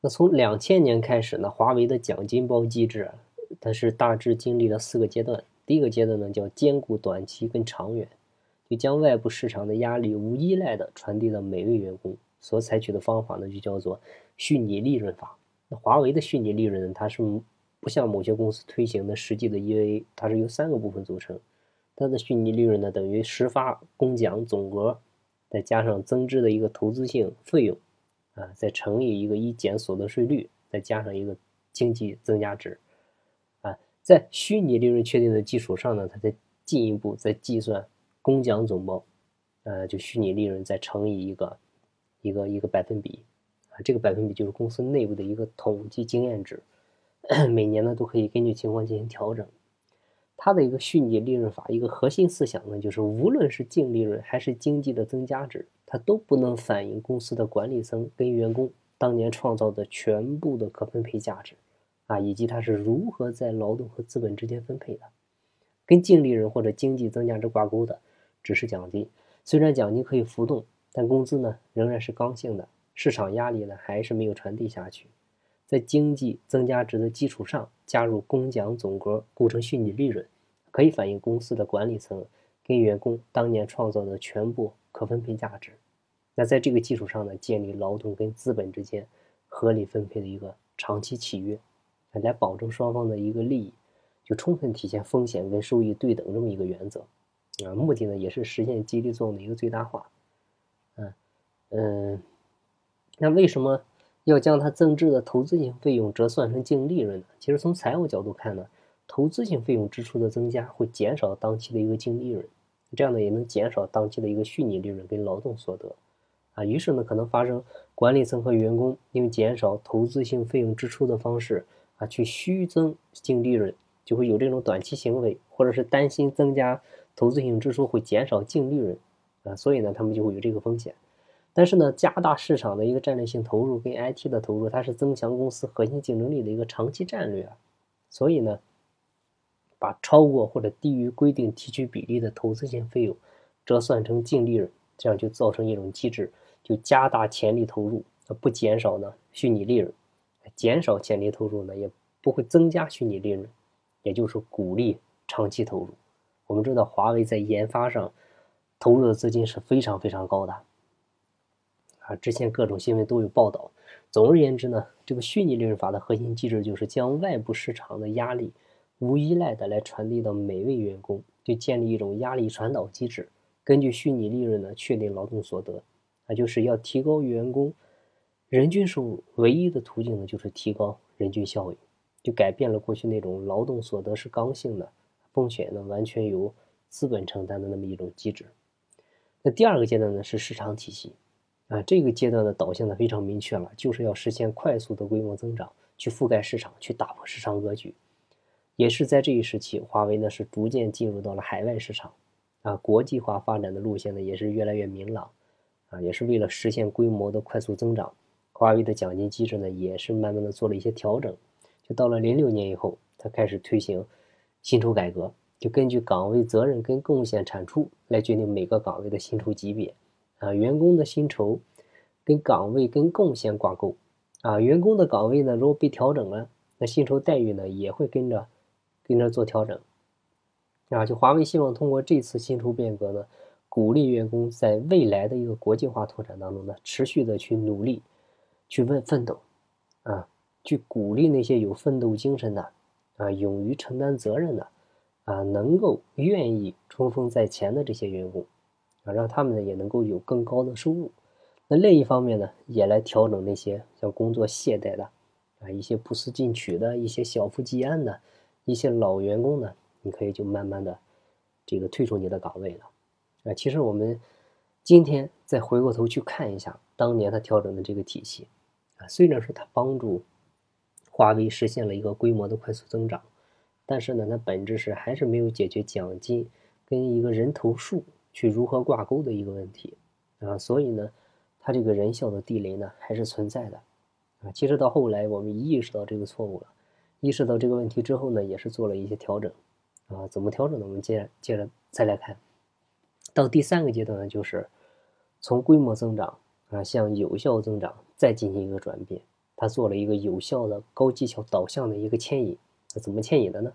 那从两千年开始呢，华为的奖金包机制，它是大致经历了四个阶段。第一个阶段呢，叫兼顾短期跟长远，就将外部市场的压力无依赖的传递到每位员工。所采取的方法呢，就叫做虚拟利润法。那华为的虚拟利润呢，它是不像某些公司推行的实际的 EVA，它是由三个部分组成。它的虚拟利润呢，等于实发公奖总额，再加上增值的一个投资性费用。啊，再乘以一个一减所得税率，再加上一个经济增加值，啊，在虚拟利润确定的基础上呢，它再进一步再计算公奖总包，呃，就虚拟利润再乘以一个一个一个百分比，啊，这个百分比就是公司内部的一个统计经验值，每年呢都可以根据情况进行调整。它的一个虚拟利润法一个核心思想呢，就是无论是净利润还是经济的增加值。它都不能反映公司的管理层跟员工当年创造的全部的可分配价值，啊，以及它是如何在劳动和资本之间分配的。跟净利润或者经济增加值挂钩的只是奖金，虽然奖金可以浮动，但工资呢仍然是刚性的，市场压力呢还是没有传递下去。在经济增加值的基础上加入公奖总额构成虚拟利润，可以反映公司的管理层跟员工当年创造的全部。可分配价值，那在这个基础上呢，建立劳动跟资本之间合理分配的一个长期契约，来保证双方的一个利益，就充分体现风险跟收益对等这么一个原则，啊，目的呢也是实现激励作用的一个最大化，嗯嗯，那为什么要将它增值的投资性费用折算成净利润呢？其实从财务角度看呢，投资性费用支出的增加会减少当期的一个净利润。这样呢，也能减少当期的一个虚拟利润跟劳动所得，啊，于是呢，可能发生管理层和员工因为减少投资性费用支出的方式啊，去虚增净利润，就会有这种短期行为，或者是担心增加投资性支出会减少净利润，啊，所以呢，他们就会有这个风险。但是呢，加大市场的一个战略性投入跟 IT 的投入，它是增强公司核心竞争力的一个长期战略，所以呢。把超过或者低于规定提取比例的投资性费用折算成净利润，这样就造成一种机制，就加大潜力投入，而不减少呢虚拟利润，减少潜力投入呢也不会增加虚拟利润，也就是鼓励长期投入。我们知道华为在研发上投入的资金是非常非常高的，啊，之前各种新闻都有报道。总而言之呢，这个虚拟利润法的核心机制就是将外部市场的压力。无依赖的来传递到每位员工，就建立一种压力传导机制。根据虚拟利润呢，确定劳动所得，那，就是要提高员工人均收入。唯一的途径呢，就是提高人均效益，就改变了过去那种劳动所得是刚性的，风险呢完全由资本承担的那么一种机制。那第二个阶段呢，是市场体系，啊，这个阶段的导向呢非常明确了，就是要实现快速的规模增长，去覆盖市场，去打破市场格局。也是在这一时期，华为呢是逐渐进入到了海外市场，啊，国际化发展的路线呢也是越来越明朗，啊，也是为了实现规模的快速增长，华为的奖金机制呢也是慢慢的做了一些调整，就到了零六年以后，它开始推行薪酬改革，就根据岗位责任跟贡献产出来决定每个岗位的薪酬级别，啊，员工的薪酬跟岗位跟贡献挂钩，啊，员工的岗位呢如果被调整了，那薪酬待遇呢也会跟着。跟着做调整，啊，就华为希望通过这次薪酬变革呢，鼓励员工在未来的一个国际化拓展当中呢，持续的去努力，去奋奋斗，啊，去鼓励那些有奋斗精神的，啊，勇于承担责任的，啊，能够愿意冲锋在前的这些员工，啊，让他们呢也能够有更高的收入。那另一方面呢，也来调整那些像工作懈怠的，啊，一些不思进取的，一些小富即安的。一些老员工呢，你可以就慢慢的这个退出你的岗位了，啊，其实我们今天再回过头去看一下当年他调整的这个体系，啊，虽然说它帮助华为实现了一个规模的快速增长，但是呢，它本质是还是没有解决奖金跟一个人头数去如何挂钩的一个问题，啊，所以呢，它这个人效的地雷呢还是存在的，啊，其实到后来我们意识到这个错误了。意识到这个问题之后呢，也是做了一些调整，啊，怎么调整呢？我们接着接着再来看，到第三个阶段呢，就是从规模增长啊向有效增长再进行一个转变，它做了一个有效的高技巧导向的一个牵引。那怎么牵引的呢？